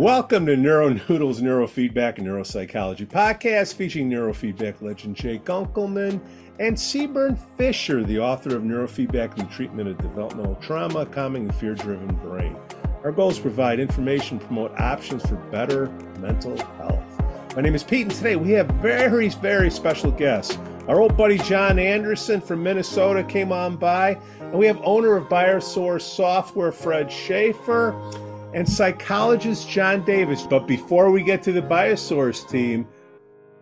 Welcome to Neuro Noodles Neurofeedback and Neuropsychology podcast featuring neurofeedback legend Jay Gunkelman and Sebern Fisher, the author of Neurofeedback and the Treatment of Developmental Trauma, Calming the Fear Driven Brain. Our goal is provide information, promote options for better mental health. My name is Pete, and today we have very, very special guests. Our old buddy John Anderson from Minnesota came on by, and we have owner of Biosource Software, Fred Shaffer and psychologist John Davis. But before we get to the Biosource team,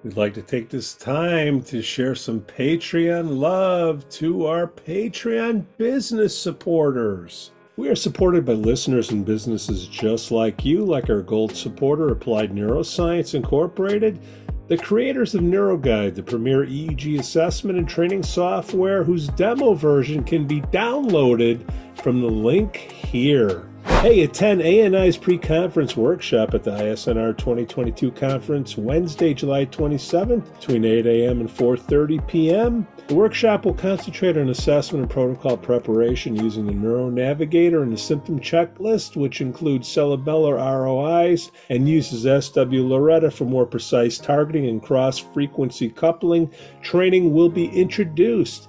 we'd like to take this time to share some Patreon love to our Patreon business supporters. We are supported by listeners and businesses just like you, like our gold supporter, Applied Neuroscience Incorporated, the creators of NeuroGuide, the premier EEG assessment and training software whose demo version can be downloaded from the link here. Hey, attend ANI's pre-conference workshop at the ISNR 2022 conference Wednesday, July 27th between 8 a.m. and 4.30 p.m. The workshop will concentrate on assessment and protocol preparation using the Neuro Navigator and the symptom checklist, which includes cerebellar ROIs and uses swLORETA for more precise targeting and cross-frequency coupling. Training will be introduced.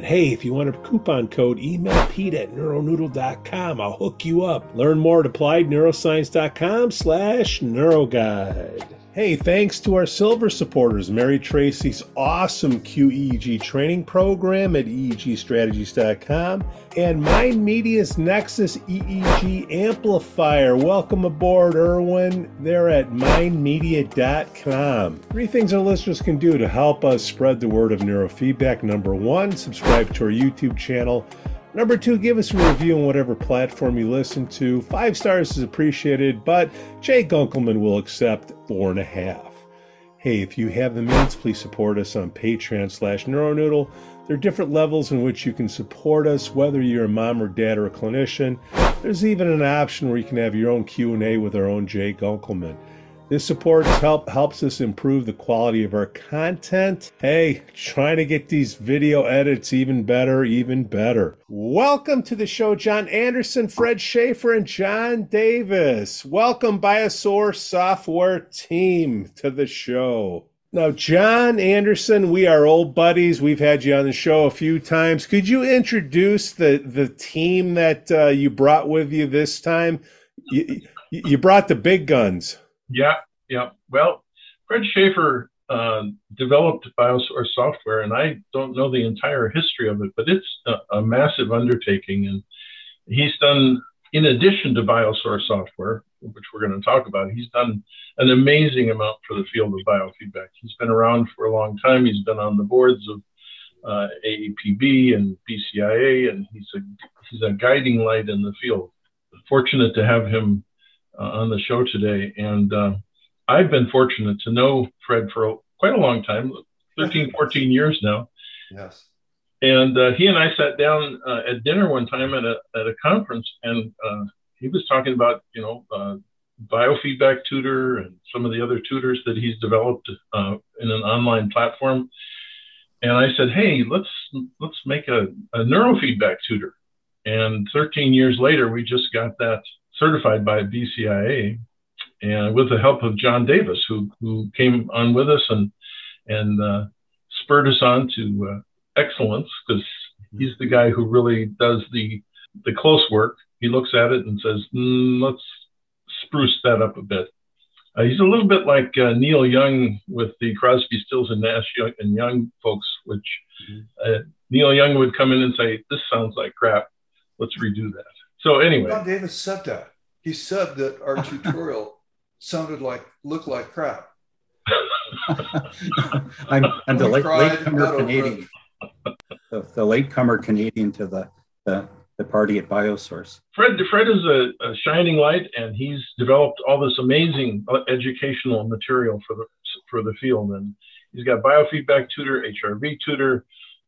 And hey, if you want a coupon code, email Pete at neuronoodle.com. I'll hook you up. Learn more at appliedneuroscience.com slash neuroguide. Hey, thanks to our silver supporters, Mary Tracy's awesome QEEG training program at EEGstrategies.com and Mind Media's Nexus EEG amplifier. Welcome aboard, Erwin. They're at mindmedia.com. Three things our listeners can do to help us spread the word of neurofeedback. Number one, subscribe to our YouTube channel. Number two, give us a review on whatever platform you listen to. Five stars is appreciated, but Jay Gunkelman will accept four and a half. Hey, if you have the means, please support us on Patreon slash Neuronoodle. There are different levels in which you can support us, whether you're a mom or dad or a clinician. There's even an option where you can have your own Q&A with our own Jay Gunkelman. This support help, helps us improve the quality of our content. Hey, trying to get these video edits even better, even better. Welcome to the show, John Anderson, Fred Shaffer, and John Davis. Welcome, Biosource Software team, to the show. Now, John Anderson, we are old buddies. We've had you on the show a few times. Could you introduce the the team that uh, you brought with you this time? You, you brought the big guns. Yeah, yeah. Well, Fred Shaffer uh, developed Biosource software, and I don't know the entire history of it, but it's a, a, massive undertaking. And he's done, in addition to Biosource software, which we're going to talk about, he's done an amazing amount for the field of biofeedback. He's been around for a long time. He's been on the boards of uh, AAPB and BCIA, and he's a he's a guiding light in the field. Fortunate to have him on the show today. And uh, I've been fortunate to know Fred for quite a long time 13, 14 years now. Yes. And uh, he and I sat down uh, at dinner one time at a, at a conference, and uh, he was talking about, you know, uh, biofeedback tutor and some of the other tutors that he's developed in an online platform. And I said, hey, let's let's make a, a neurofeedback tutor. And 13 years later, we just got that certified by BCIA, and with the help of John Davis, who who came on with us and and uh, spurred us on to uh, excellence because he's the guy who really does the the close work. He looks at it and says, mm, "Let's spruce that up a bit." Uh, he's a little bit like uh, Neil Young with the Crosby, Stills and Nash Young, and Young folks, which mm-hmm. uh, Neil Young would come in and say, "This sounds like crap. Let's redo that." So anyway, John Davis said that. He said that our tutorial sounded like looked like crap. I'm, I'm the late, latecomer Canadian. The, the latecomer Canadian to the, the the party at Biosource. Fred Fred is a, a, shining light, and he's developed all this amazing educational material for the for the field. And he's got biofeedback tutor, HRV tutor.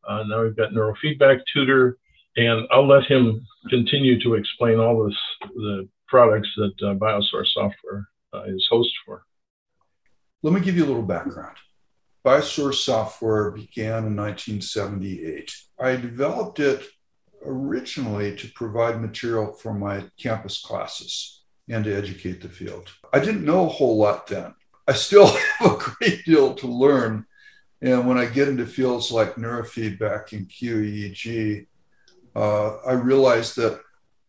Uh, now we've got neurofeedback tutor, and I'll let him continue to explain all this the products that uh, Biosource software uh, is host for. Let me give you a little background. Biosource software began in 1978. I developed it originally to provide material for my campus classes. and to educate the field. I didn't know a whole lot then. I still have a great deal to learn. And when I get into fields like neurofeedback and QEEG, uh, I realize that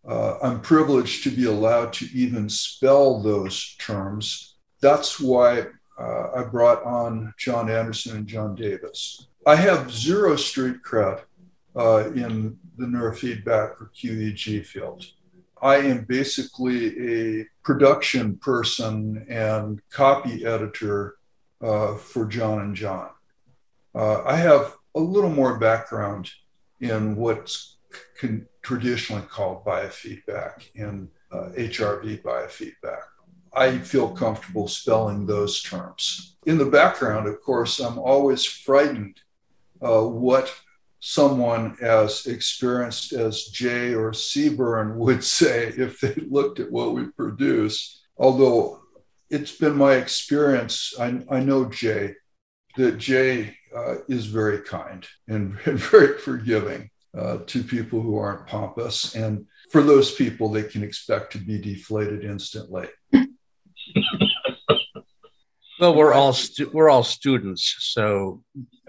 uh, I'm privileged to be allowed to even spell those terms. That's why uh, I brought on John Anderson and John Davis. I have zero street cred uh, in the neurofeedback or QEEG field. I am basically a production person and copy editor uh, for John and John. Uh, I have a little more background in what's con- traditionally called biofeedback and uh, HRV biofeedback. I feel comfortable spelling those terms. In the background, of course, I'm always frightened uh, what someone as experienced as Jay or Sebern would say if they looked at what we produce. Although it's been my experience, I, I know Jay, that Jay uh, is very kind and, and very forgiving uh, to people who aren't pompous. And for those people, they can expect to be deflated instantly. well, we're all stu- we're all students, so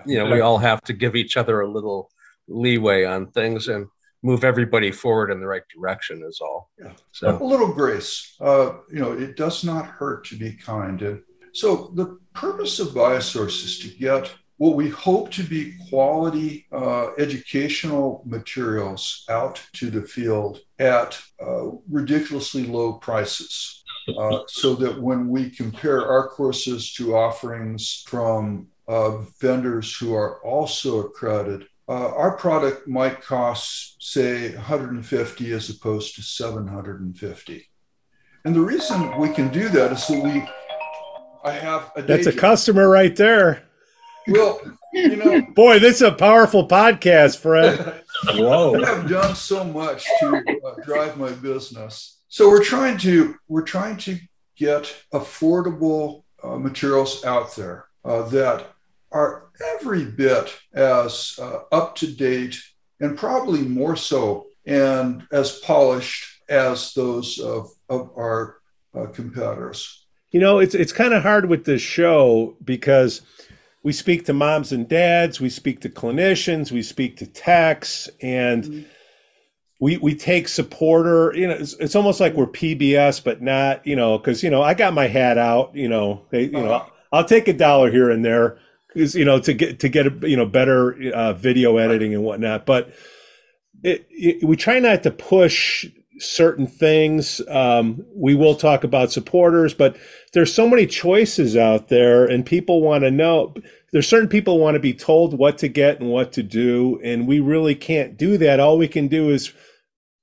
you know we all have to give each other a little leeway on things and move everybody forward in the right direction. Is all. Yeah. So a little grace. Uh, you know, it does not hurt to be kind, and so the purpose of Biosource is to get what we hope to be quality uh, educational materials out to the field at uh, ridiculously low prices. Uh, so that when we compare our courses to offerings from uh, vendors who are also accredited, uh, our product might cost, say, 150 as opposed to 750. And the reason we can do that is that we, I have a that's a customer right there. Well, you know, boy, this is a powerful podcast, Fred. Whoa! I've done so much to uh, drive my business. So we're trying to we're trying to get affordable uh, materials out there uh, that are every bit as uh, up to date and probably more so and as polished as those of, of our uh, competitors. You know, it's it's kind of hard with this show because we speak to moms and dads, we speak to clinicians, we speak to techs, and mm-hmm. we we take supporter. You know, it's, it's, almost like we're PBS, but not. You know, because you know I got my hat out. You know, they, you uh-huh. know I'll take a dollar here and there, because you know to get to get a, you know better uh, video editing and whatnot. But it, it, we try not to push certain things. Um, we will talk about supporters, but there's so many choices out there and people want to know there's certain people want to be told what to get and what to do and we really can't do that all we can do is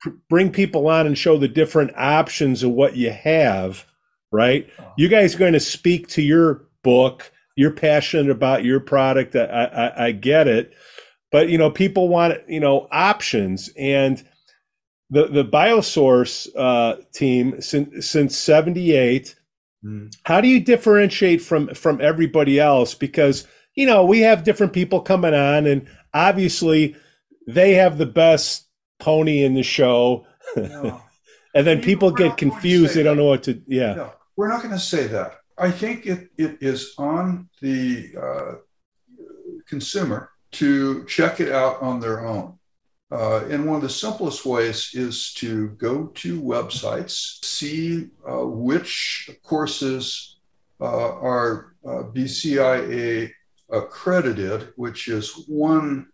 pr- bring people on and show the different options of what you have right uh-huh. you guys are going to speak to your book you're passionate about your product I, I, I get it but you know people want you know options and the the biosource uh, team since since 78 Mm. How do you differentiate from from everybody else? Because you know we have different people coming on, and obviously they have the best pony in the show. No. and then people get confused; they don't know what to. Yeah, no, we're not going to say that. I think it, it is on the uh, consumer to check it out on their own. Uh, and one of the simplest ways is to go to websites, see uh, which courses uh, are uh, BCIA accredited, which is one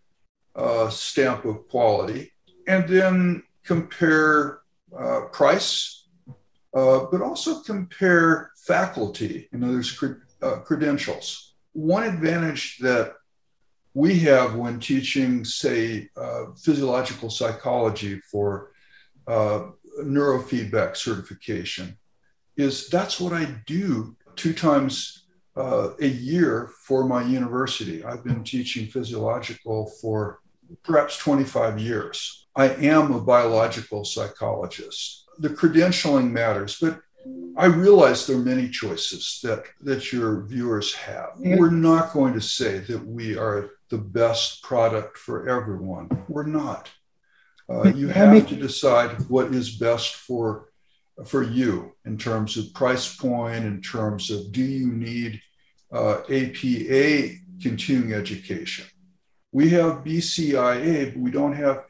uh, stamp of quality, and then compare uh, price, but also compare faculty, in other words, credentials. One advantage that we have when teaching, say, uh, physiological psychology for uh, neurofeedback certification is that's what I do two times uh, a year for my university. I've been teaching physiological for perhaps 25 years. I am a biological psychologist. The credentialing matters, but I realize there are many choices that, that your viewers have. We're not going to say that we are the best product for everyone. We're not. Uh, you have to decide what is best for for you in terms of price point, in terms of do you need uh, APA continuing education? We have BCIA, but we don't have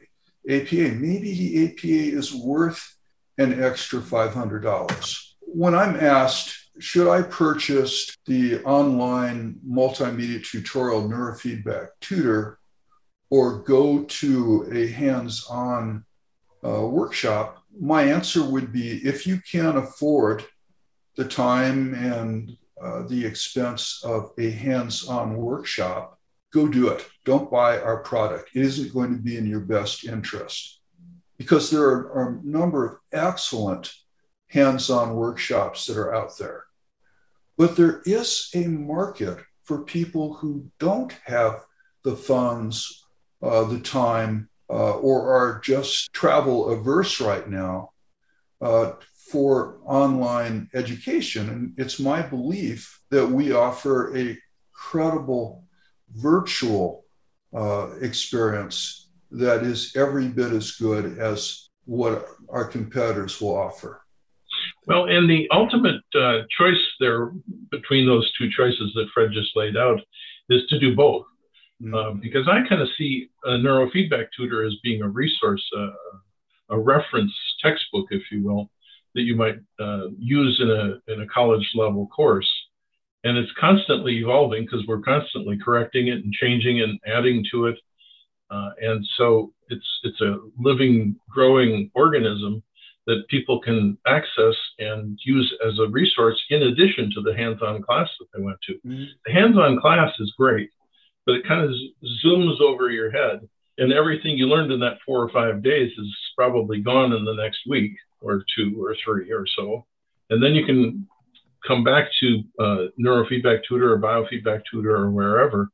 APA. Maybe the APA is worth an extra $500. When I'm asked, should I purchase the online multimedia tutorial neurofeedback tutor or go to a hands on uh, workshop? My answer would be if you can afford the time and uh, the expense of a hands on workshop, go do it. Don't buy our product. It isn't going to be in your best interest because there are, are a number of excellent hands on workshops that are out there. But there is a market for people who don't have the funds, uh, the time, uh, or are just travel averse right now uh, for online education. And it's my belief that we offer a credible virtual uh, experience that is every bit as good as what our competitors will offer. Well, and the ultimate uh, choice there between those two choices that Fred just laid out is to do both. Mm-hmm. Uh, because I kind of see a neurofeedback tutor as being a resource, uh, a reference textbook, if you will, that you might uh, use in a, in a college level course and it's constantly evolving because we're constantly correcting it and changing and adding to it. Uh, and so it's it's a living, growing organism that people can access and use as a resource in addition to the hands-on class that they went to. Mm-hmm. The hands-on class is great, but it kind of zooms over your head, and everything you learned in that four or five days is probably gone in the next week or two or three or so. And then you can come back to uh, neurofeedback tutor or biofeedback tutor or wherever,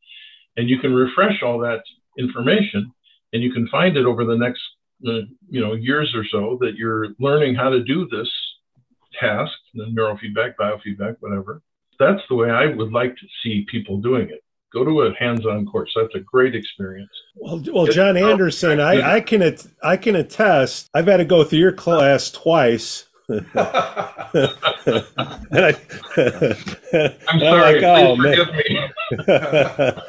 and you can refresh all that information, and you can find it over the next uh, you know years or so that you're learning how to do this task, the neurofeedback, biofeedback, whatever. That's the way I would like to see people doing it. Go to a hands-on course. That's a great experience. Well, well, John Anderson, I, I can I can attest. I've had to go through your class twice and I, am sorry. Like, oh, man.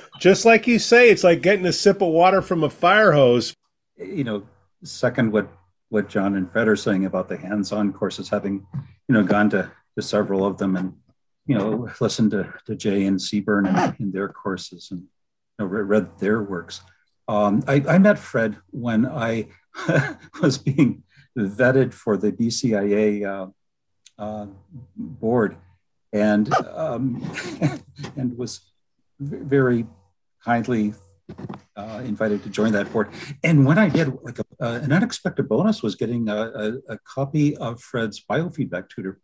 Just like you say, it's like getting a sip of water from a fire hose. You know, second what what John and Fred are saying about the hands-on courses, having you know gone to, to several of them and you know listened to, to Jay and Sebern in, their courses and you know, read their works. Um, I, I met Fred when I was being vetted for the BCIA uh, uh, board, and um, and was very kindly uh, invited to join that board. And when I did, like a, uh, an unexpected bonus was getting a, a, a, copy of Fred's biofeedback tutor.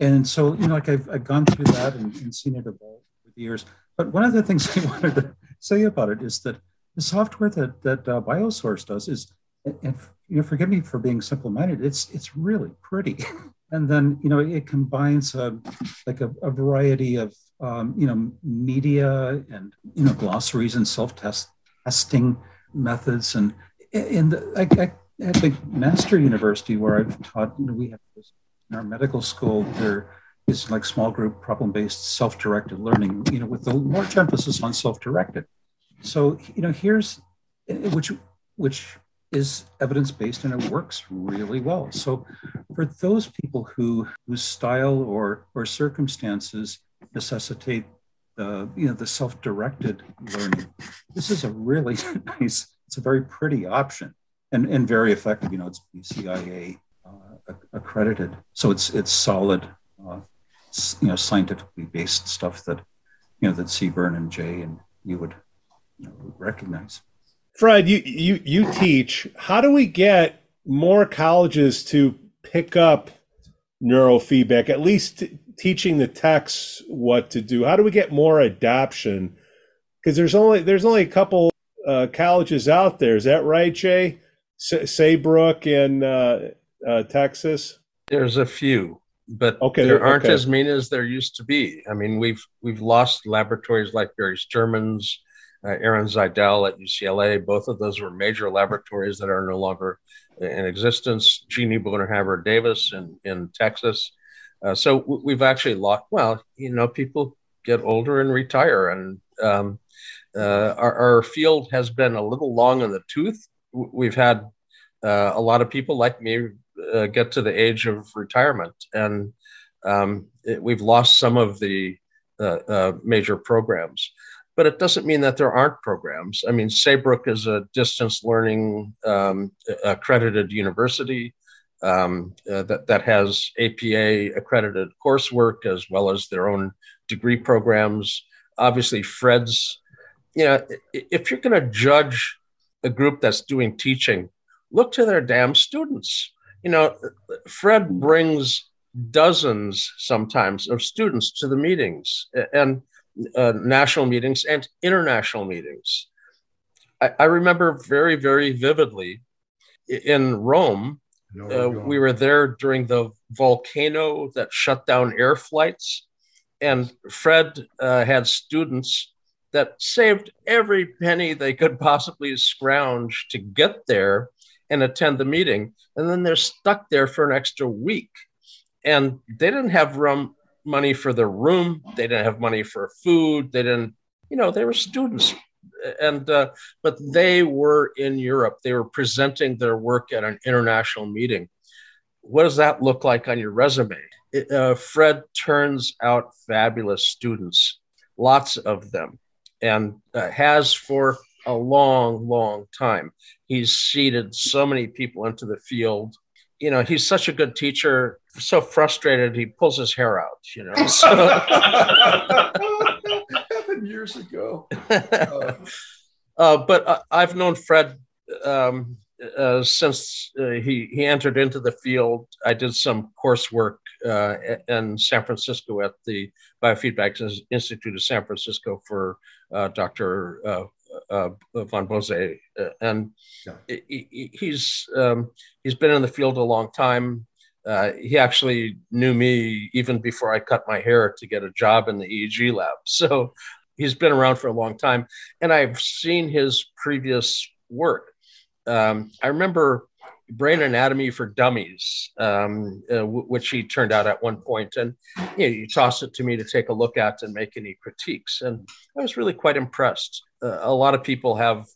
And so, you know, like I've, I've gone through that and, and seen it evolve over the years. But one of the things I wanted to say about it is that the software that that uh, BioSource does is, and you know, forgive me for being simple-minded. It's it's really pretty, and then you know it combines a, like a, a variety of um, you know media and you know glossaries and self-test testing methods and in the, I, I, at the McMaster university where I've taught, you know, we have this in our medical school. There is like small group problem-based self-directed learning, you know, with a large emphasis on self-directed. So you know, here's which which is evidence based and it works really well. So, for those people who whose style or or circumstances necessitate the you know the self directed learning, this is a really nice. It's a very pretty option and and very effective. You know, it's BCIA uh, accredited, so it's it's solid. Uh, you know, scientifically based stuff that you know that Sebern and Jay and you would you know, recognize. Fred, you, you you teach. How do we get more colleges to pick up neurofeedback? At least teaching the techs what to do. How do we get more adoption? Because there's only there's only a couple uh, colleges out there. Is that right, Jay? S- Saybrook in uh, uh, Texas. There's a few, but okay, there aren't okay. as many as there used to be. I mean, we've we've lost laboratories like Barry Sterman's uh, Eran Zaidel at UCLA. Both of those were major laboratories that are no longer in existence. Jeannie Bodenhamer Davis in, in Texas. Uh, so we've actually lost, well, you know, people get older and retire. And um, uh, our, our, field has been a little long in the tooth. We've had uh, a lot of people like me uh, get to the age of retirement, and um, it, we've lost some of the uh, uh, major programs but it doesn't mean that there aren't programs. I mean, Saybrook is a distance learning um, accredited university um, uh, that, that has APA accredited coursework as well as their own degree programs. Obviously, Fred's, you know, if you're going to judge a group that's doing teaching, look to their damn students. You know, Fred brings dozens sometimes of students to the meetings. And uh, national meetings and international meetings. I, I, remember very, very vividly in Rome, uh, we were there during the volcano that shut down air flights. And Fred uh, had students that saved every penny they could possibly scrounge to get there and attend the meeting. And then they're stuck there for an extra week. And they didn't have room money for their room. They didn't have money for food. They didn't, you know, they were students. And, uh, but they were in Europe. They were presenting their work at an international meeting. What does that look like on your resume? It, uh, Fred turns out fabulous students, lots of them, and uh, has for a long, long time. He's seeded so many people into the field. You know, he's such a good teacher so frustrated he pulls his hair out. You know, so. happened years ago. Uh, uh, but uh, I've known Fred um, uh, since uh, he he entered into the field. I did some coursework uh, in San Francisco at the Biofeedback Institute of San Francisco for Dr. Von Bose, and yeah. he, he's um, he's been in the field a long time. Uh, he actually knew me even before I cut my hair to get a job in the EEG lab. So he's been around for a long time, and I've seen his previous work. Um, I remember Brain Anatomy for Dummies, um, uh, w- which he turned out at one point, and you, know, you tossed it to me to take a look at and make any critiques, and I was really quite impressed. Uh, a lot of people have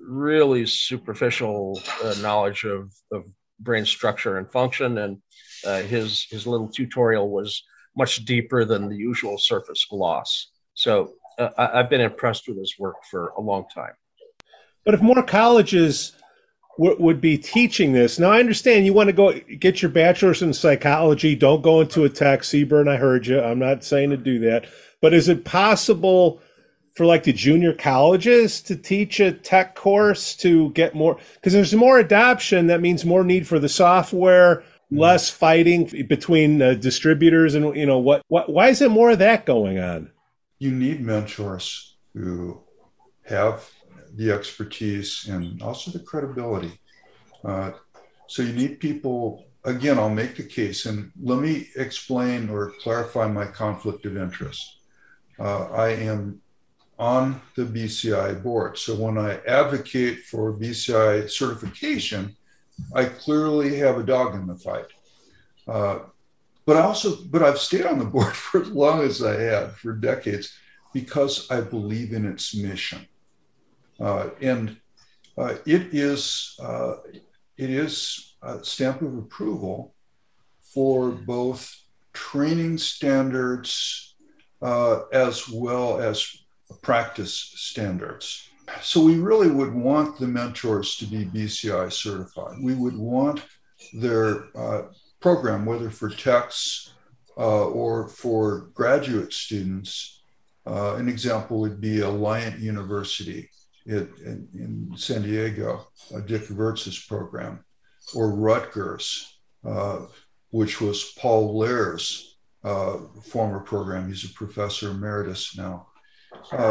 really superficial uh, knowledge of, of brain structure and function, and uh, his his little tutorial was much deeper than the usual surface gloss. So uh, I, have been impressed with his work for a long time. But if more colleges w- would be teaching this, now I understand you want to go get your bachelor's in psychology. Don't go into a tech. Sebern, I heard you. I'm not saying to do that. But is it possible? for like the junior colleges to teach a tech course to get more because there's more adoption that means more need for the software less fighting between uh, distributors and you know what, what why is there more of that going on you need mentors who have the expertise and also the credibility uh, so you need people again i'll make the case and let me explain or clarify my conflict of interest uh, i am on the bci board so when i advocate for bci certification I clearly have a dog in the fight. Uh, but I also, but I've stayed on the board for as long as I have, for decades, because I believe in its mission. Uh, and uh, it is uh, it is a stamp of approval for both training standards uh, as well as practice standards so we really would want the mentors to be BCI certified. We would want their uh, program, whether for techs uh, or for graduate students. Uh, an example would be Alliant University in, in, San Diego, uh, Dick Gevirtz's program, or Rutgers, uh, which was Paul Lehrer's uh, former program. He's a professor emeritus now.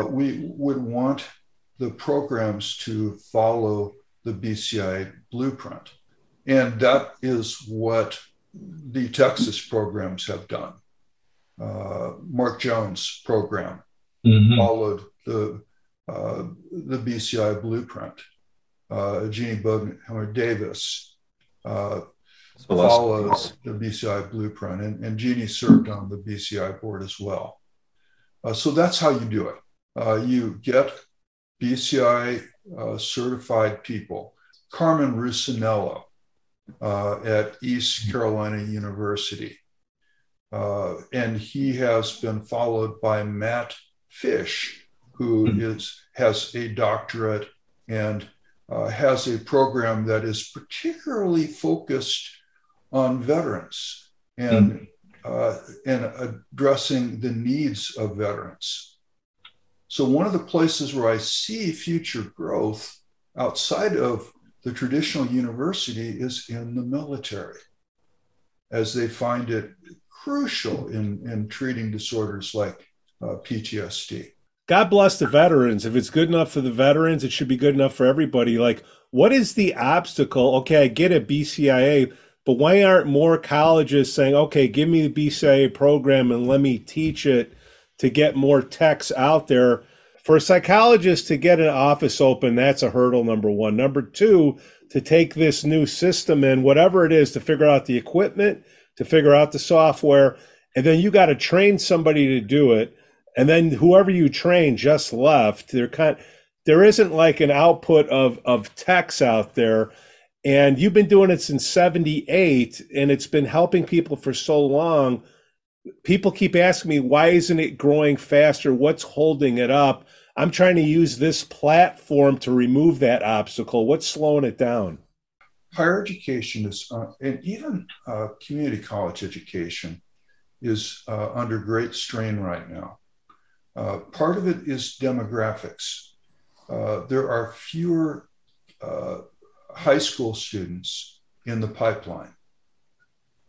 we would want the programs to follow the BCI blueprint. And that is what the Texas programs have done. Uh, Mark Jones' program mm-hmm. followed the uh, the BCI blueprint. Uh, Jeannie Bodenhamer Davis uh, follows the BCI blueprint, and, and Jeannie served on the BCI board as well. Uh, so that's how you do it. Uh, you get BCI uh, certified people. Carmen Russoniello uh, at East Carolina University. Uh, and he has been followed by Matt Fish, who mm-hmm. is, has a doctorate and uh, has a program that is particularly focused on veterans and mm-hmm. uh, and addressing the needs of veterans. So one of the places where I see future growth outside of the traditional university is in the military, as they find it crucial in, in treating disorders like uh, PTSD. God bless the veterans. If it's good enough for the veterans, it should be good enough for everybody. Like, what is the obstacle? Okay, I get it, BCIA, but why aren't more colleges saying, okay, give me the BCIA program and let me teach it to get more techs out there? For a psychologist to get an office open, that's a hurdle, number one. Number two, to take this new system in, whatever it is, to figure out the equipment, to figure out the software, and then you got to train somebody to do it and then whoever you train just left. There kind there isn't like an output of of techs out there. And you've been doing it since 78 and it's been helping people for so long. People keep asking me, why isn't it growing faster? What's holding it up? I'm trying to use this platform to remove that obstacle. What's slowing it down? Higher education is, uh, and even uh, community college education is uh, under great strain right now. Uh, part of it is demographics. Uh, there are fewer uh, high school students in the pipeline.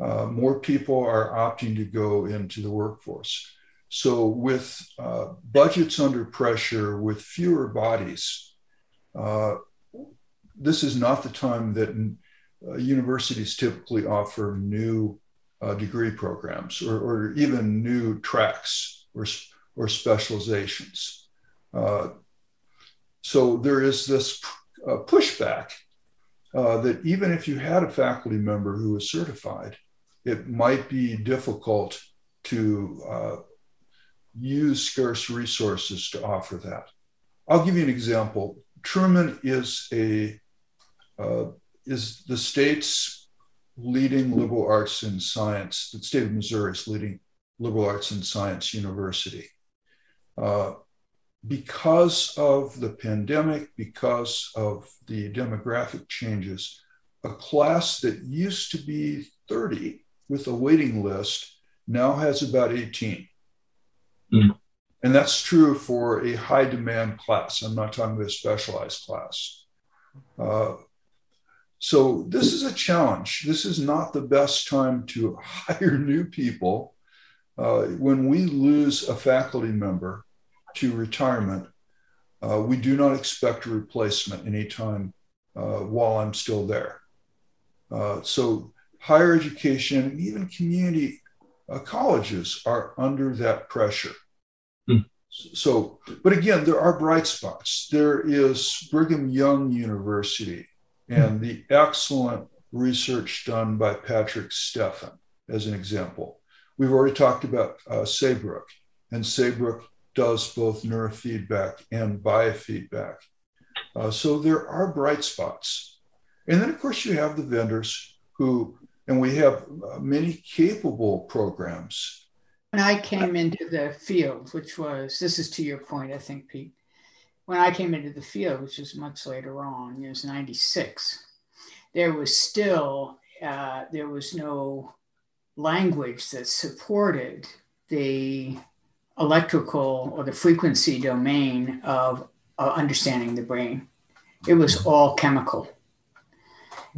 Uh, more people are opting to go into the workforce. So, with uh, budgets under pressure, with fewer bodies, this is not the time that universities typically offer new degree programs or, or even new tracks or or specializations. Uh, so there is this uh, pushback uh, that even if you had a faculty member who was certified, it might be difficult to uh, use scarce resources to offer that. I'll give you an example. Truman is a uh, is the state's leading liberal arts and science. The state of Missouri is leading liberal arts and science university. Uh, because of the pandemic, because of the demographic changes, a class that used to be 30 with a waiting list now has about 18. Mm. And that's true for a high demand class. I'm not talking about a specialized class. Uh, so this is a challenge. This is not the best time to hire new people. Uh, when we lose a faculty member, to retirement, uh, we do not expect a replacement anytime uh, while I'm still there. Uh, so, higher education and even community uh, colleges are under that pressure. Mm. So, but again, there are bright spots. There is Brigham Young University and mm. the excellent research done by Patrick Steffen, as an example. We've already talked about uh, Saybrook, and Saybrook does both neurofeedback and biofeedback. Uh, so there are bright spots. And then, of course, you have the vendors who, and we have uh, many capable programs. When I came into the field, which was, this is to your point, I think, Pete, when I came into the field, which was much later on, it was 96, there was still, uh, there was no language that supported the electrical or the frequency domain of uh, understanding the brain. It was all chemical.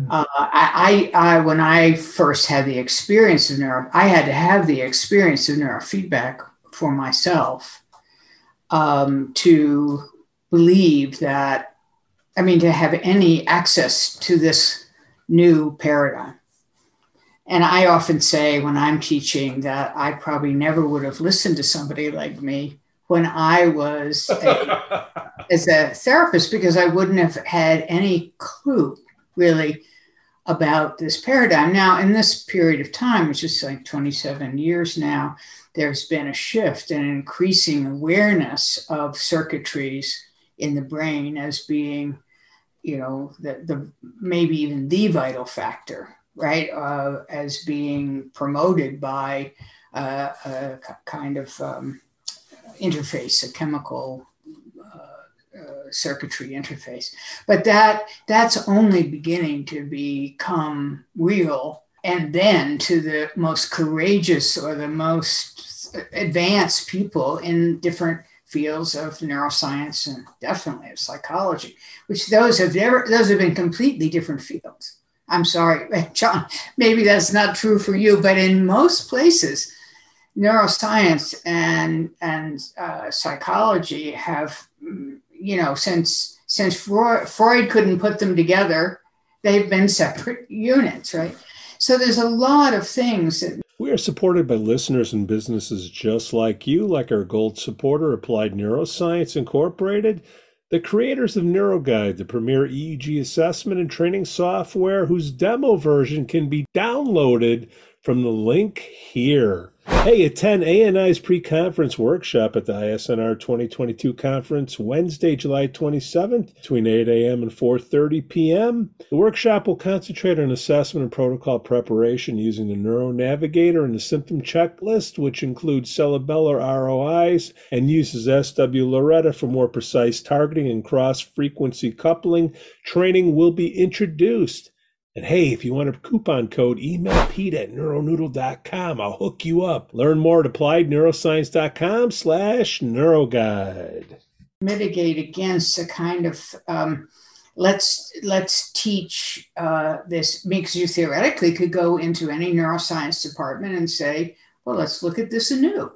Uh, I, I, when I first had the experience of neuro, I had to have the experience of neurofeedback for myself um, to believe that, I mean, to have any access to this new paradigm. And I often say when I'm teaching that I probably never would have listened to somebody like me when I was a, as a therapist because I wouldn't have had any clue really about this paradigm. Now, in this period of time, which is like 27 years now, there's been a shift and increasing awareness of circuitries in the brain as being, you know, the, the maybe even the vital factor, right? Uh, as being promoted by uh, a kind of um, interface, a chemical uh, circuitry interface. But that that's only beginning to become real. And then to the most courageous or the most advanced people in different fields of neuroscience and definitely of psychology, which those have never those have been completely different fields. I'm sorry, John, maybe that's not true for you, but in most places, neuroscience and and uh, psychology have you know, since since Freud, Freud couldn't put them together, they've been separate units, right? So there's a lot of things that we are supported by listeners and businesses just like you, like our gold supporter, Applied Neuroscience Incorporated, the creators of NeuroGuide, the premier EEG assessment and training software, whose demo version can be downloaded from the link here. Hey, attend ANI's pre-conference workshop at the ISNR 2022 conference Wednesday, July 27th between 8 a.m. and 4.30 p.m. The workshop will concentrate on assessment and protocol preparation using the Neuro Navigator and the symptom checklist, which includes cerebellar ROIs and uses swLORETA for more precise targeting and cross-frequency coupling. Training will be introduced. And hey, if you want a coupon code, email Pete at neuronoodle.com. I'll hook you up. Learn more at appliedneuroscience.com slash neuroguide. Mitigate against a kind of um, let's let's teach uh, this because you theoretically could go into any neuroscience department and say, well, let's look at this anew.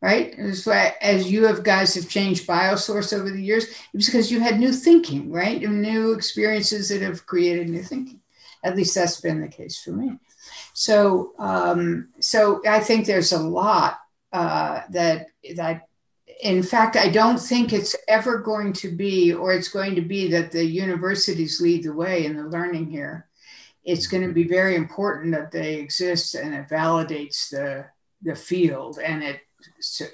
Right, as, you have guys have changed biosource over the years, it was because you had new thinking, right, new experiences that have created new thinking. At least that's been the case for me. So, um, so I think there's a lot uh, that that. In fact, I don't think it's ever going to be, or it's going to be that the universities lead the way in the learning here. It's going to be very important that they exist, and it validates the the field, and it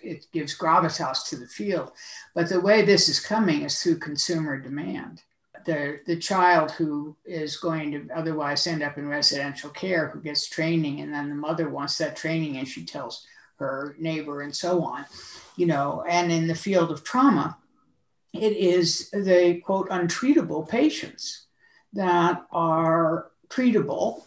it gives gravitas to the field. But the way this is coming is through consumer demand the, the child who is going to otherwise end up in residential care who gets training and then the mother wants that training and she tells her neighbor and so on you know and in the field of trauma it is the quote untreatable patients that are treatable.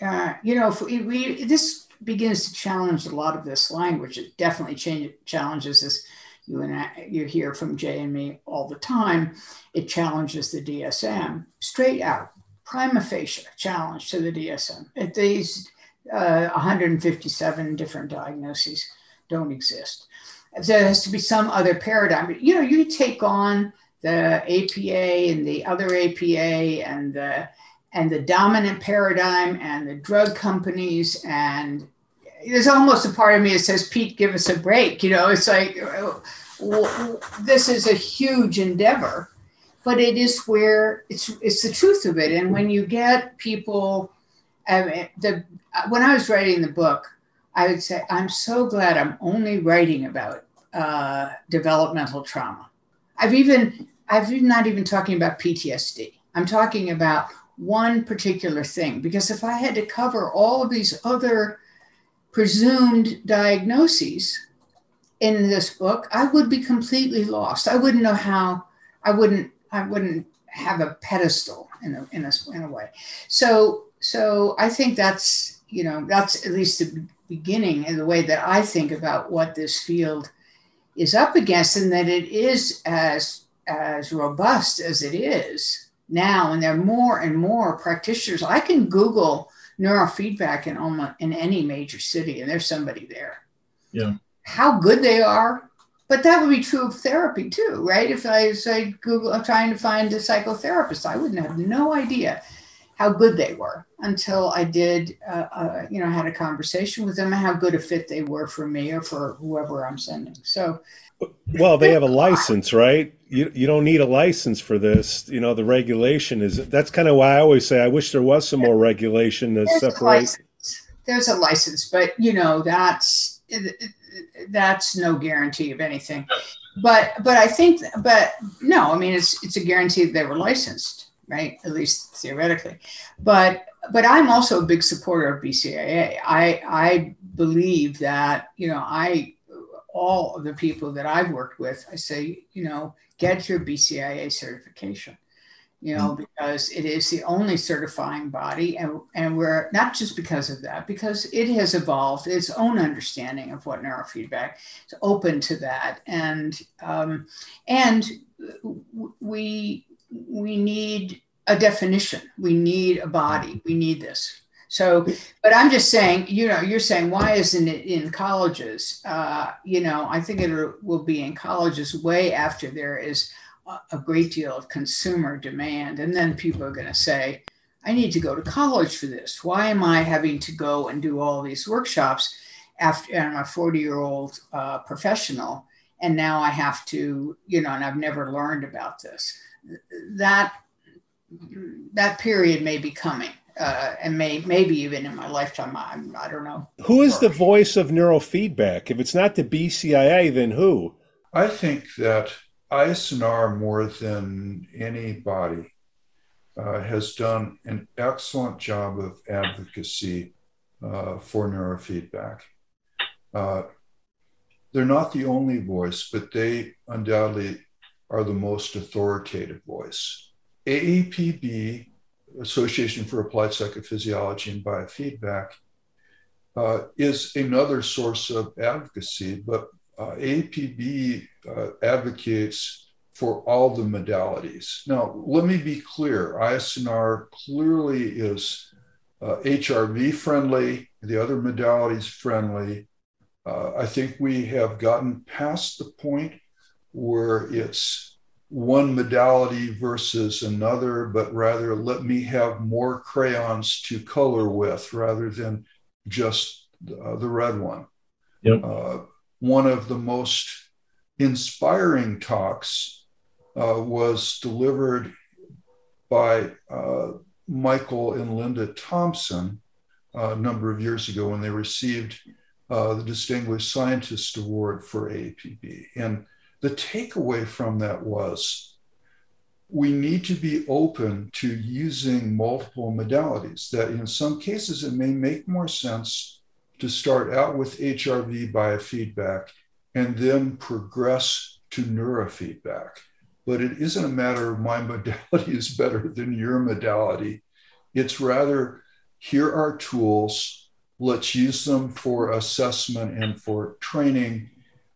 Uh, you know we, we, this begins to challenge a lot of this language. It definitely change, challenges this you and I, you hear from Jay and me all the time. It challenges the DSM straight out, prima facie challenge to the DSM. If these uh, 157 different diagnoses don't exist, there has to be some other paradigm. You know, you take on the APA and the other APA and the and the dominant paradigm and the drug companies and there's almost a part of me that says, Pete, give us a break. You know, it's like this is a huge endeavor, but it is where it's it's the truth of it. And when you get people, mean, the when I was writing the book, I would say, I'm so glad I'm only writing about uh, developmental trauma. I've even I've not even talking about PTSD. I'm talking about one particular thing because if I had to cover all of these other presumed diagnoses in this book, I would be completely lost. I wouldn't know how. I wouldn't. I wouldn't have a pedestal in a in a, in a way. So so I think that's you know that's at least the beginning in the way that I think about what this field is up against, and that it is as as robust as it is now, and there are more and more practitioners. I can Google neurofeedback in almost in any major city, and there's somebody there. Yeah. How good they are, but that would be true of therapy too, right? If I say Google, I'm trying to find a psychotherapist, I wouldn't have no idea how good they were until I did, uh, uh, you know, had a conversation with them and how good a fit they were for me or for whoever I'm sending. So, well, they have a license, right? You, you don't need a license for this. You know, the regulation is that's kind of why I always say I wish there was some more regulation to there's separate. A there's a license, but you know, that's that's no guarantee of anything. But but I think but no, I mean it's it's a guarantee that they were licensed, right? At least theoretically. But but I'm also a big supporter of BCIA. I I believe that, you know, I all of the people that I've worked with, I say, you know, get your BCIA certification you know, mm-hmm. because it is the only certifying body. And, and we're not just because of that, because it has evolved its own understanding of what neurofeedback is open to that. And, um, and we, we need a definition. We need a body. We need this. So, but I'm just saying, you know, you're saying, why isn't it in colleges? Uh, you know, I think it will be in colleges way after there is a great deal of consumer demand. And then people are going to say, I need to go to college for this. Why am I having to go and do all these workshops after I'm a 40 year old uh, professional? And now I have to, you know, and I've never learned about this. That that period may be coming, uh, and may maybe even in my lifetime. I, I don't know. Who is the voice of neurofeedback? If it's not the BCIA, then who? I think that ISNR, more than anybody, uh, has done an excellent job of advocacy uh, for neurofeedback. Uh, they're not the only voice, but they undoubtedly are the most authoritative voice. AAPB, Association for Applied Psychophysiology and Biofeedback, uh, is another source of advocacy, but uh, APB uh, advocates for all the modalities. Now, let me be clear ISNR clearly is uh, HRV friendly, the other modalities friendly. Uh, I think we have gotten past the point where it's one modality versus another, but rather let me have more crayons to color with rather than just uh, the red one. Yep. Uh, one of the most inspiring talks uh, was delivered by uh, Michael and Linda Thompson uh, a number of years ago when they received uh, the Distinguished Scientist Award for AAPB. And the takeaway from that was we need to be open to using multiple modalities, that in some cases it may make more sense to start out with HRV biofeedback and then progress to neurofeedback. But it isn't a matter of my modality is better than your modality. It's rather, here are tools, let's use them for assessment and for training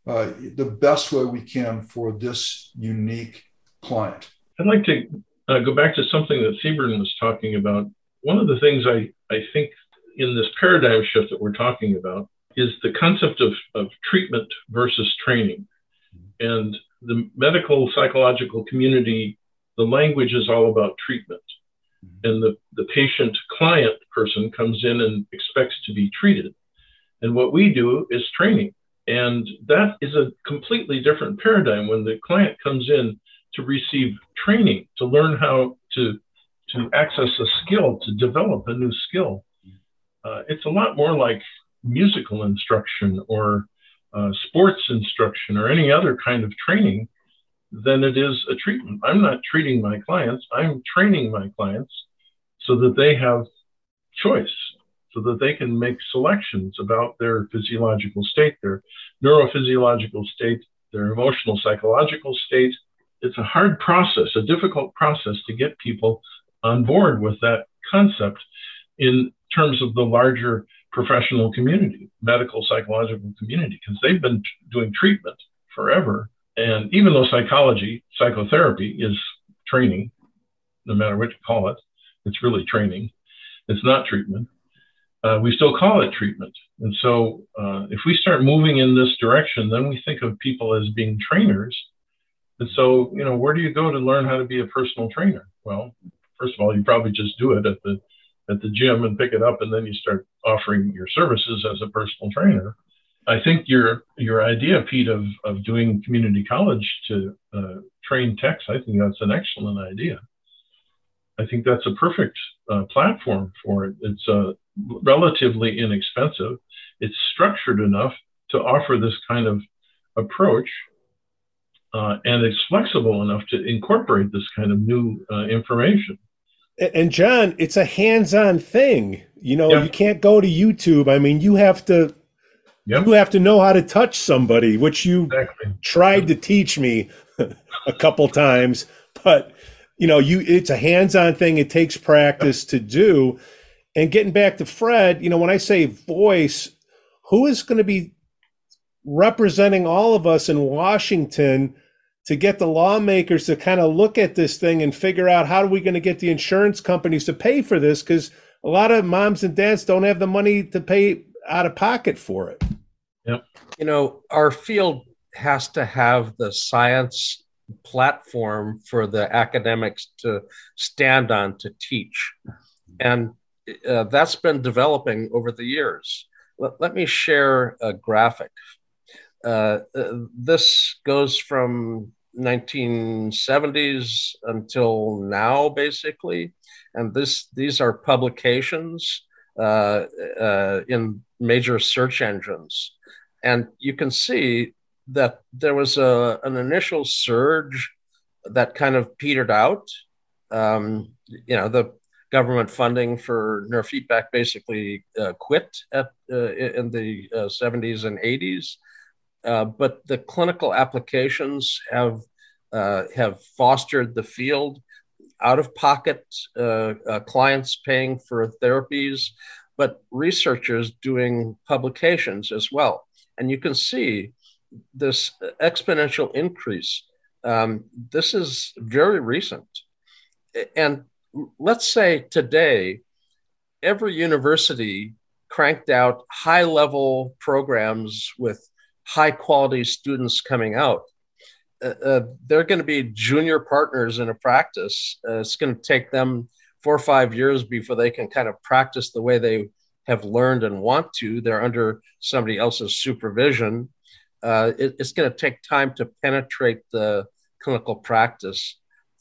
uh, the best way we can for this unique client. I'd like to uh, go back to something that Sebern was talking about. One of the things I, I think in this paradigm shift that we're talking about is the concept of, of treatment versus training. And the medical psychological community, the language is all about treatment. And the, the patient client person comes in and expects to be treated. And what we do is training. And that is a completely different paradigm when the client comes in to receive training, to learn how to, to access a skill, to develop a new skill uh, it's a lot more like musical instruction or uh, sports instruction or any other kind of training than it is a treatment. I'm not treating my clients, I'm training my clients so that they have choice, so that they can make selections about their physiological state, their neurophysiological state, their emotional psychological state. It's a hard process, a difficult process to get people on board with that concept in terms of the larger professional community, medical psychological community, because they've been t- doing treatment forever. And even though psychology, psychotherapy is training, no matter what you call it, it's really training. It's not treatment. Uh, we still call it treatment. And so, uh, if we start moving in this direction, then we think of people as being trainers. And so, you know, where do you go to learn how to be a personal trainer? Well, first of all, you probably just do it at the at the gym and pick it up, and then you start offering your services as a personal trainer. I think your your idea, Pete, of of doing community college to uh, train techs, I think that's an excellent idea. I think that's a perfect uh, platform for it. It's uh, relatively inexpensive. It's structured enough to offer this kind of approach, uh, and it's flexible enough to incorporate this kind of new uh, information. And John, it's a hands-on thing. You know, you can't go to YouTube. I mean, you have to yep. you have to know how to touch somebody, which you exactly. tried to teach me a couple times, but you know, you it's a hands-on thing. It takes practice to do. And getting back to Fred, you know, when I say voice, who is going to be representing all of us in Washington to get the lawmakers to kind of look at this thing and figure out how are we going to get the insurance companies to pay for this because a lot of moms and dads don't have the money to pay out of pocket for it. Yep. You know, our field has to have the science platform for the academics to stand on to teach. And uh, that's been developing over the years. Let, let me share a graphic. Uh, uh, this goes from 1970s until now, basically, and this these are publications uh, uh, in major search engines, and you can see that there was a, an initial surge that kind of petered out. Um, you know, the government funding for neurofeedback basically uh, quit at, uh, in the uh, 70s and 80s. Uh, but the clinical applications have uh, have fostered the field. Out of pocket uh, clients paying for therapies, but researchers doing publications as well. And you can see this exponential increase. Um, this is very recent. And let's say today, every university cranked out high level programs with high quality students coming out. Uh, uh, they're going to be junior partners in a practice. Uh, it's going to take them four or five years before they can kind of practice the way they have learned and want to. They're under somebody else's supervision uh, it, it's going to take time to penetrate the clinical practice.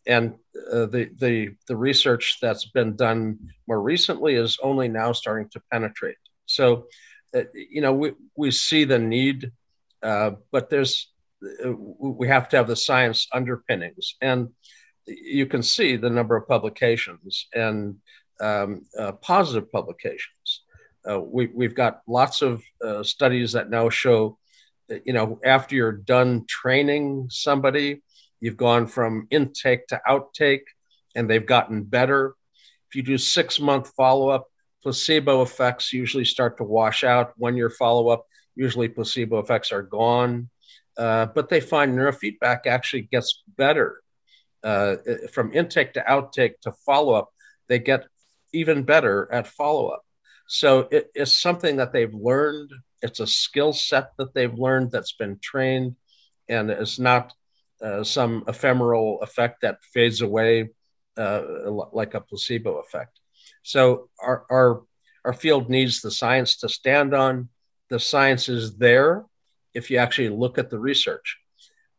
And uh, the, the, the research that's been done more recently is only now starting to penetrate. So, uh, you know, we, we see the need, uh, but there's, uh, we have to have the science underpinnings. And you can see the number of publications and um, uh, positive publications. we, we've got lots of studies that now show you know, after you're done training somebody, you've gone from intake to outtake and they've gotten better. If you do six month follow up, placebo effects usually start to wash out. One year follow up, usually placebo effects are gone. Uh, but they find neurofeedback actually gets better uh, from intake to outtake to follow up. They get even better at follow up. So it, it's something that they've learned it's a skill set that they've learned that's been trained, and it's not uh, some ephemeral effect that fades away uh, like a placebo effect. So our, our our field needs the science to stand on. The science is there if you actually look at the research.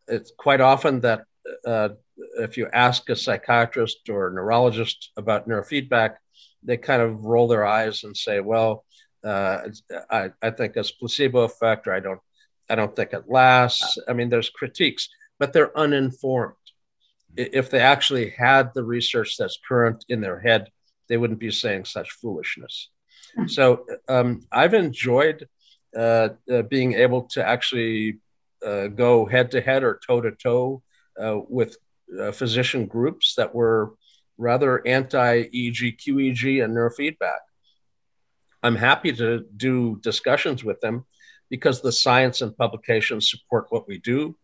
It's quite often that uh, if you ask a psychiatrist or a neurologist about neurofeedback, they kind of roll their eyes and say, "Well, uh, I, I think it's placebo effect, or I don't, I don't think it lasts. I mean, there's critiques, but they're uninformed. If they actually had the research that's current in their head, they wouldn't be saying such foolishness. Hmm. So um, I've enjoyed uh, uh, being able to actually uh, go head to head or toe to toe with uh, physician groups that were rather anti EEG, QEEG, and neurofeedback. I'm happy to do discussions with them because the science and publications support what we do.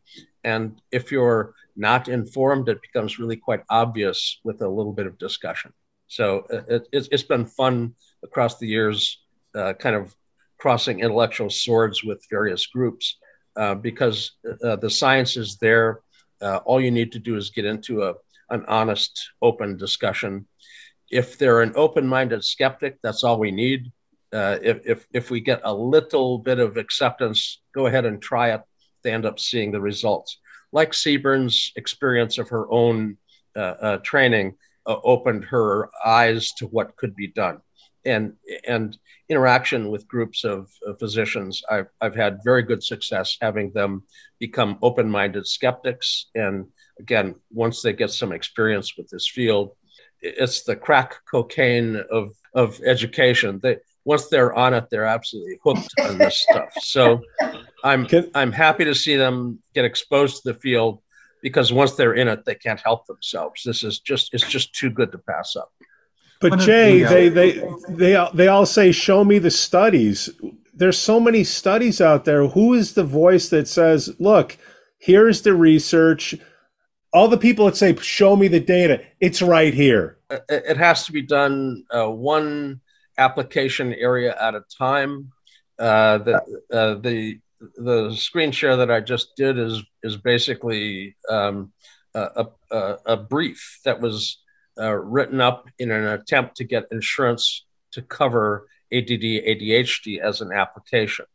And if you're not informed, it becomes really quite obvious with a little bit of discussion. So uh, it, has been fun across the years, uh, kind of crossing intellectual swords with various groups uh, because uh, the science is there. Uh, all you need to do is get into a, an honest, open discussion. If they're an open-minded skeptic, that's all we need. Uh, if, if if we get a little bit of acceptance, go ahead and try it. They end up seeing the results. Like Sebern's experience of her own uh, uh, training uh, opened her eyes to what could be done. And and interaction with groups of, of, physicians I've, I've had very good success having them become open-minded skeptics. And again once they get some experience with this field it's the crack cocaine of of education. They once they're on it they're absolutely hooked on this stuff. So i'm Can, i'm happy to see them get exposed to the field because once they're in it they can't help themselves this is just it's just too good to pass up but Jay, they, they they they all say, "Show me the studies." There's so many studies out there. Who is the voice that says, "Look, here's the research"? All the people that say, "Show me the data," it's right here. It has to be done uh, one application area at a time. Uh, the uh, the the screen share that I just did is is basically um, a, a, a brief that was uh, written up in an attempt to get insurance to cover ADD ADHD as an application,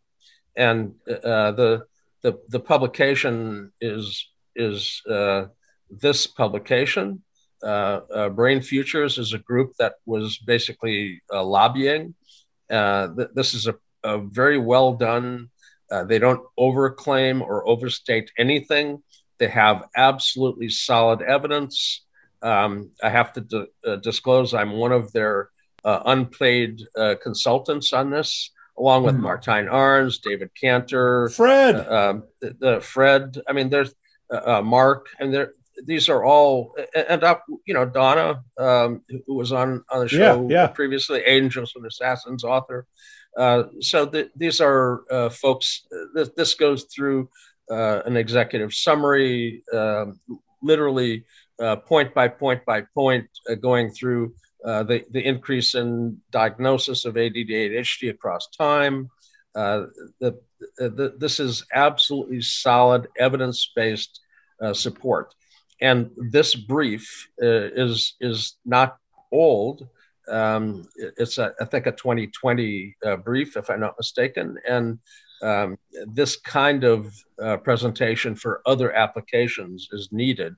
and uh, the, the the publication is is uh, this publication. Uh, uh, Brain Futures is a group that was basically uh, lobbying. Th- this is a, a, very well done. They don't overclaim or overstate anything. They have absolutely solid evidence. Um, I have to d- uh, disclose I'm one of their uh, unpaid uh, consultants on this, along with mm. Martijn Arns, David Cantor, Fred, uh, um, the, the, Fred. I mean, there's uh, uh, Mark, and there. These are all, and up, you know, Donna, um, who was on on the show yeah, yeah. previously, Angels and Assassins author. So the, these are folks. Th- this goes through an executive summary, um, literally uh, point by point by point, uh, going through uh, the, the increase in diagnosis of ADD ADHD across time. The, the, this is absolutely solid evidence based support. And this brief is, is not old. Um, it's, a, I think, a 2020 uh, brief, if I'm not mistaken. And um, this kind of uh, presentation for other applications is needed.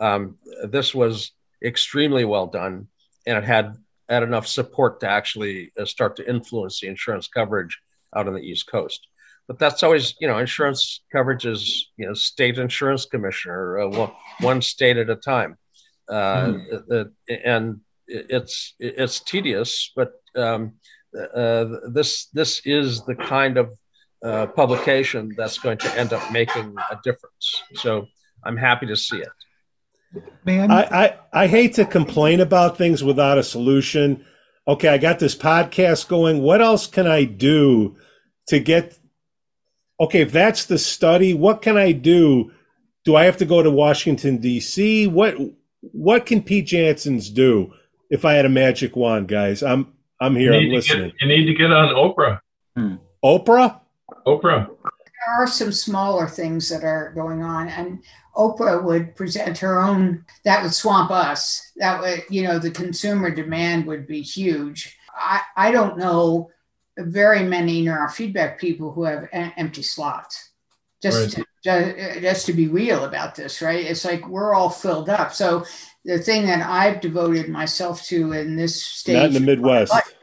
Um, this was extremely well done, and it had had enough support to actually uh, start to influence the insurance coverage out on the East Coast. But that's always, you know, insurance coverage is, you know, state insurance commissioner, uh, one, one, state at a time, uh, mm. and it's it's tedious. But um, uh, this this is the kind of uh, publication that's going to end up making a difference. So I'm happy to see it man. I, I, I hate to complain about things without a solution. Okay, I got this podcast going. What else can I do to get? Okay, if that's the study, what can I do? Do I have to go to Washington D.C.? What what can Pete Jansons do if I had a magic wand, guys? I'm I'm here. I'm listening. Get, you need to get on Oprah. Hmm. Oprah. Oprah. There are some smaller things that are going on, and Oprah would present her own, that would swamp us. That would, you know, the consumer demand would be huge. I, I don't know very many neurofeedback people who have a- empty slots. Just, right. Just to be real about this, right? It's like we're all filled up. So the thing that I've devoted myself to in this stage, not in the Midwest, life,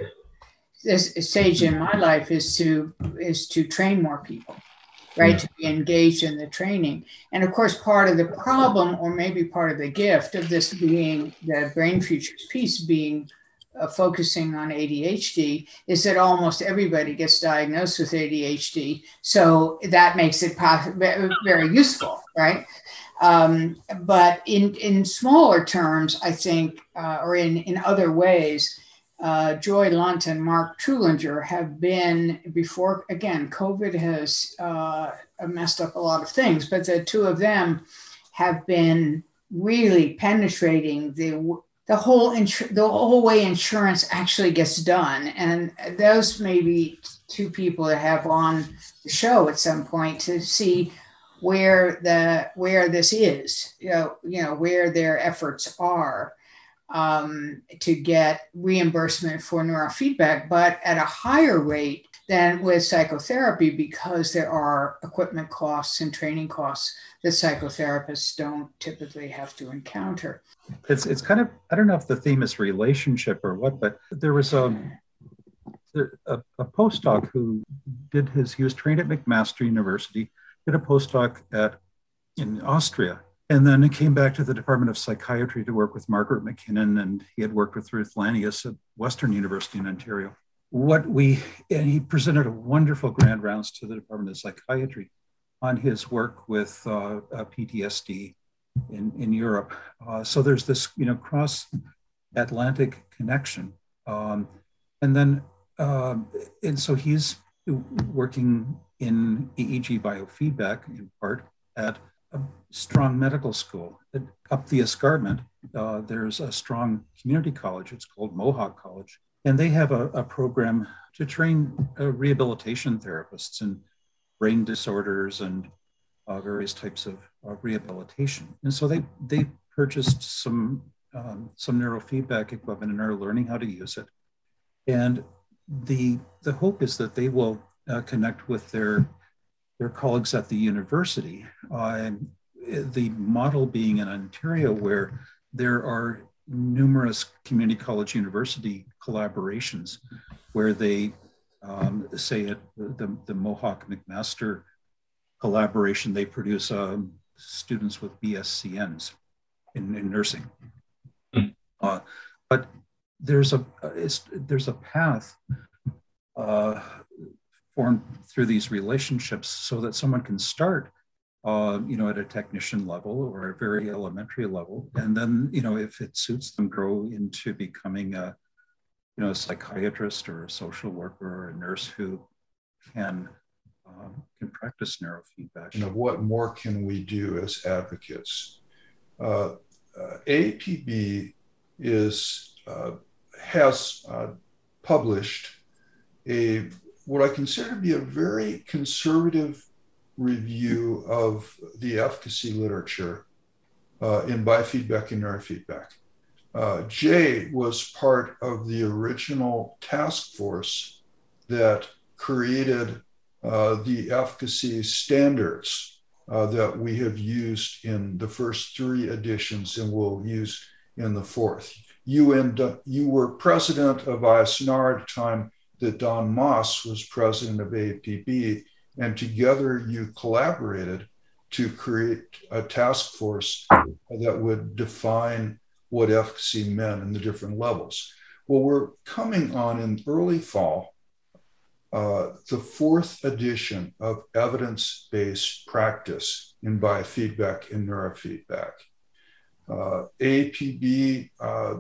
this stage in my life is to is to train more people right, to be engaged in the training. And of course, part of the problem, or maybe part of the gift of this being the Brain Futures piece being uh, focusing on ADHD, is that almost everybody gets diagnosed with ADHD. So that makes it very useful, right? Um, but in, in smaller terms, I think, uh, or in, in other ways, uh, Joy Lunt and Mark Trullinger have been before, again, COVID has uh, messed up a lot of things, but the two of them have been really penetrating the the whole the whole way insurance actually gets done. And those may be two people that have on the show at some point to see where the where this is, you know, you know where their efforts are um, to get reimbursement for neurofeedback, but at a higher rate than with psychotherapy because there are equipment costs and training costs that psychotherapists don't typically have to encounter. It's it's kind of I don't know if the theme is relationship or what, but there was a a, a postdoc who did his he was trained at McMaster University, did a postdoc at in Austria, and then he came back to the Department of Psychiatry to work with Margaret McKinnon, and he had worked with Ruth Lanius at Western University in Ontario. What we and he presented a wonderful grand rounds to the Department of Psychiatry on his work with uh, uh, PTSD in, in Europe. Uh, so there's this, you know, cross Atlantic connection. Um, and then, um, and so he's working in EEG biofeedback in part at a strong medical school. Up the escarpment, uh, there's a strong community college. It's called Mohawk College. And they have a, a program to train uh, rehabilitation therapists in brain disorders and uh, various types of uh, rehabilitation. And so they, they purchased some, um, some neurofeedback equipment and are learning how to use it. And the, the hope is that they will uh, connect with their their colleagues at the university. Uh, and the model being in Ontario, where there are numerous community college university collaborations where they um, say at the, the Mohawk McMaster collaboration, they produce um, students with BSCNs in, in nursing. Hmm. Uh, but there's a there's a path uh, formed through these relationships so that someone can start uh, you know at a technician level or a very elementary level. And then you know if it suits them grow into becoming a you know a psychiatrist or a social worker or a nurse who can um, can practice neurofeedback. You know what more can we do as advocates? Uh, uh, AAPB is uh, has uh, published a what I consider to be a very conservative review of the efficacy literature uh, in biofeedback and neurofeedback. Uh, Jay was part of the original task force that created uh, the efficacy standards uh, that we have used in the first three editions and will use in the fourth. You, and, you were president of ISNR at the time that Don Moss was president of AAPB, and together you collaborated to create a task force that would define what efficacy meant in the different levels. Well, we're coming on in early fall, uh, the fourth edition of evidence based practice in biofeedback and neurofeedback. Uh, AAPB uh,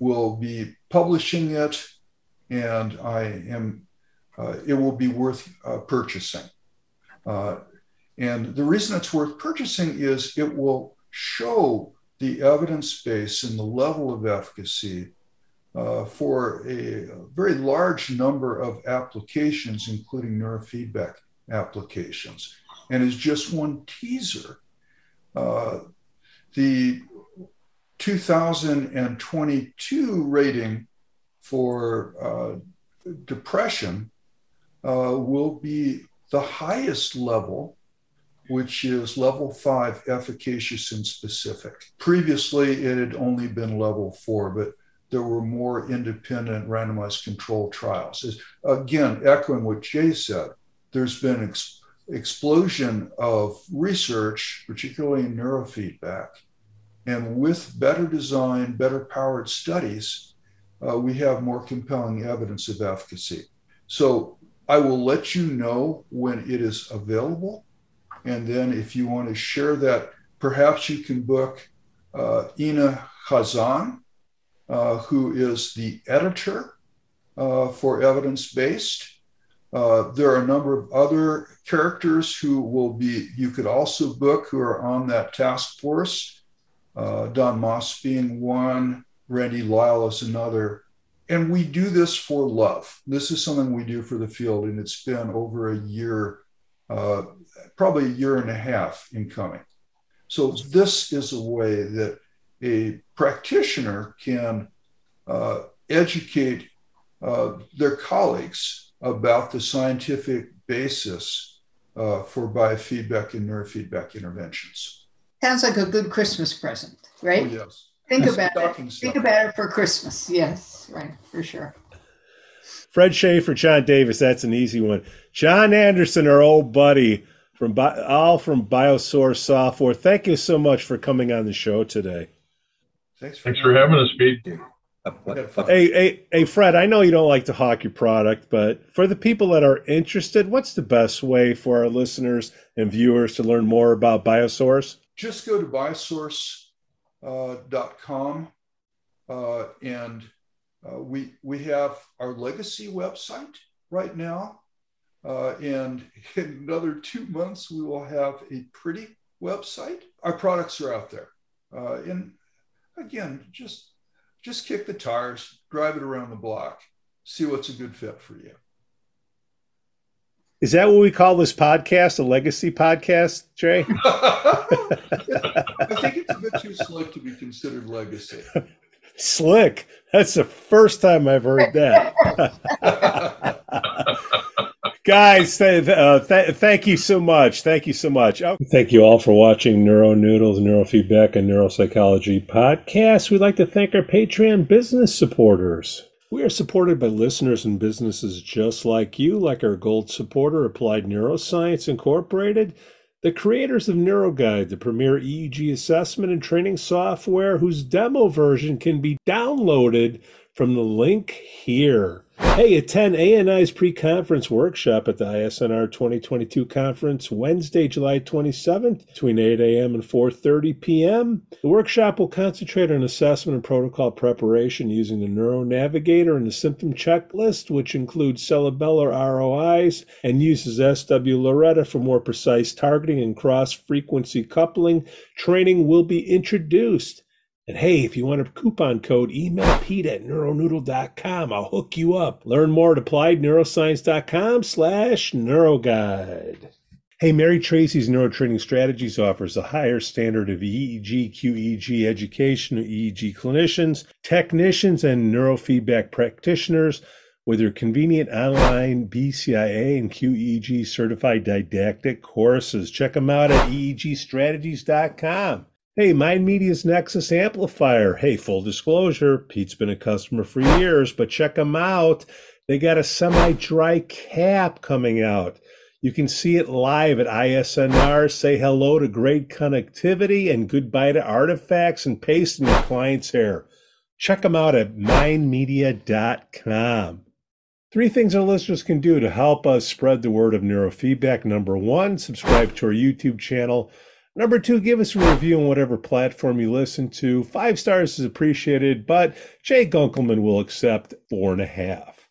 will be publishing it and I am, it will be worth uh, purchasing. Uh, and the reason it's worth purchasing is it will show the evidence base and the level of efficacy uh, for a, a, very large number of applications, including neurofeedback applications. And is just one teaser. Uh, the 2022 rating for uh, depression uh, will be the highest level, which is level five, efficacious and specific. Previously, it had only been level four, but there were more independent randomized control trials. Again, echoing what Jay said, there's been ex- explosion of research, particularly in neurofeedback, and with better design, better powered studies, uh, we have more compelling evidence of efficacy. So I will let you know when it is available. And then if you want to share that, perhaps you can book uh, Inna Khazan, uh, who is the editor uh, for Evidence Based. Uh, there are a number of other characters who will be, you could also book who are on that task force. Uh, Don Moss being one, Randy Lyle is another. And we do this for love. This is something we do for the field, and it's been over a year uh, probably a year and a half in coming. So this is a way that a practitioner can uh, educate uh, their colleagues about the scientific basis uh, for biofeedback and neurofeedback interventions. Sounds like a good Christmas present, right? Oh, yes. Think about it. Think about it for Christmas. Yes, right, for sure. Fred Shaffer, John Davis, that's an easy one. John Anderson, our old buddy from all from Biosource Software. Thank you so much for coming on the show today. Thanks for, Thanks for having us, Pete. Hey, hey, hey, Fred, I know you don't like to hawk your product, but for the people that are interested, what's the best way for our listeners and viewers to learn more about Biosource? Just go to biosource.com uh, uh, and uh, we, we have our legacy website right now. And in another two months, we will have a pretty website. Our products are out there. And again, just just kick the tires, drive it around the block, see what's a good fit for you. Is that what we call this podcast, a legacy podcast, Jay? I think it's a bit too slick to be considered legacy. Slick. That's the first time I've heard that. Guys, th- uh, th- thank you so much. Thank you so much. Oh, thank you all for watching Neuro Noodles, Neurofeedback, and Neuropsychology podcast. We'd like to thank our Patreon business supporters. We are supported by listeners and businesses just like you, like our gold supporter, Applied Neuroscience Incorporated, the creators of NeuroGuide, the premier EEG assessment and training software, whose demo version can be downloaded from the link here. Hey, attend ANI's pre-conference workshop at the ISNR 2022 conference Wednesday, July 27th between 8 a.m. and 4.30 p.m. The workshop will concentrate on assessment and protocol preparation using the Neuro Navigator and the symptom checklist, which includes cerebellar ROIs and uses swLORETA for more precise targeting and cross-frequency coupling. Training will be introduced. And hey, if you want a coupon code, email Pete at neuronoodle.com. I'll hook you up. Learn more at appliedneuroscience.com slash neuroguide. Hey, Mary Tracy's Neurotraining Strategies offers a higher standard of EEG, QEEG education to EEG clinicians, technicians, and neurofeedback practitioners with their convenient online BCIA and QEEG certified didactic courses. Check them out at EEGstrategies.com. Hey, Mind Media's Nexus Amplifier. Hey, full disclosure, Pete's been a customer for years, but check them out. They got a semi dry cap coming out. You can see it live at ISNR. Say hello to great connectivity and goodbye to artifacts and paste in your client's hair. Check them out at mindmedia.com. Three things our listeners can do to help us spread the word of neurofeedback. Number one, subscribe to our YouTube channel. Number two, give us a review on whatever platform you listen to. Five stars is appreciated, but Jay Gunkelman will accept four and a half.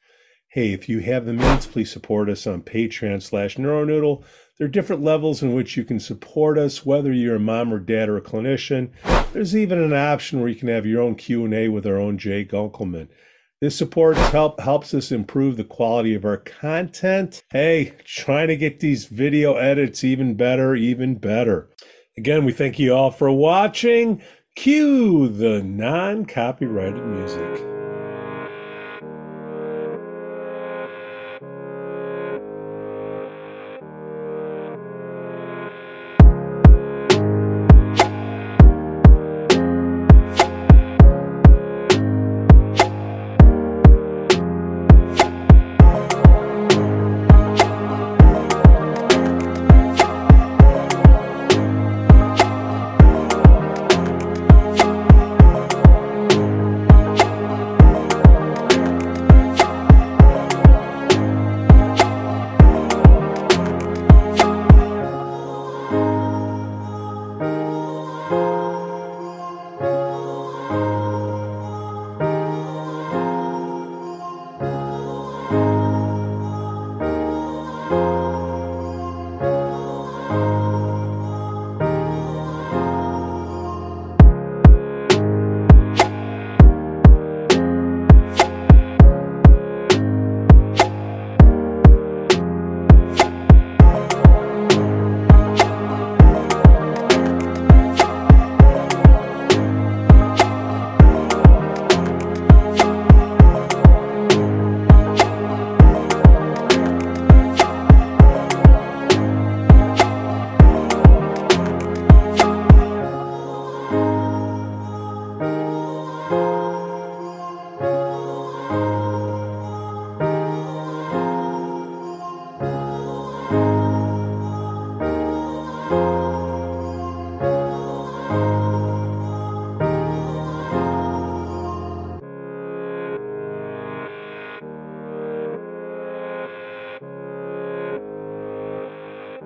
Hey, if you have the means, please support us on Patreon slash Neuronoodle. There are different levels in which you can support us, whether you're a mom or dad or a clinician. There's even an option where you can have your own Q&A with our own Jay Gunkelman. This support help, helps us improve the quality of our content. Hey, trying to get these video edits even better, even better. Again, we thank you all for watching. Cue the non copyrighted music.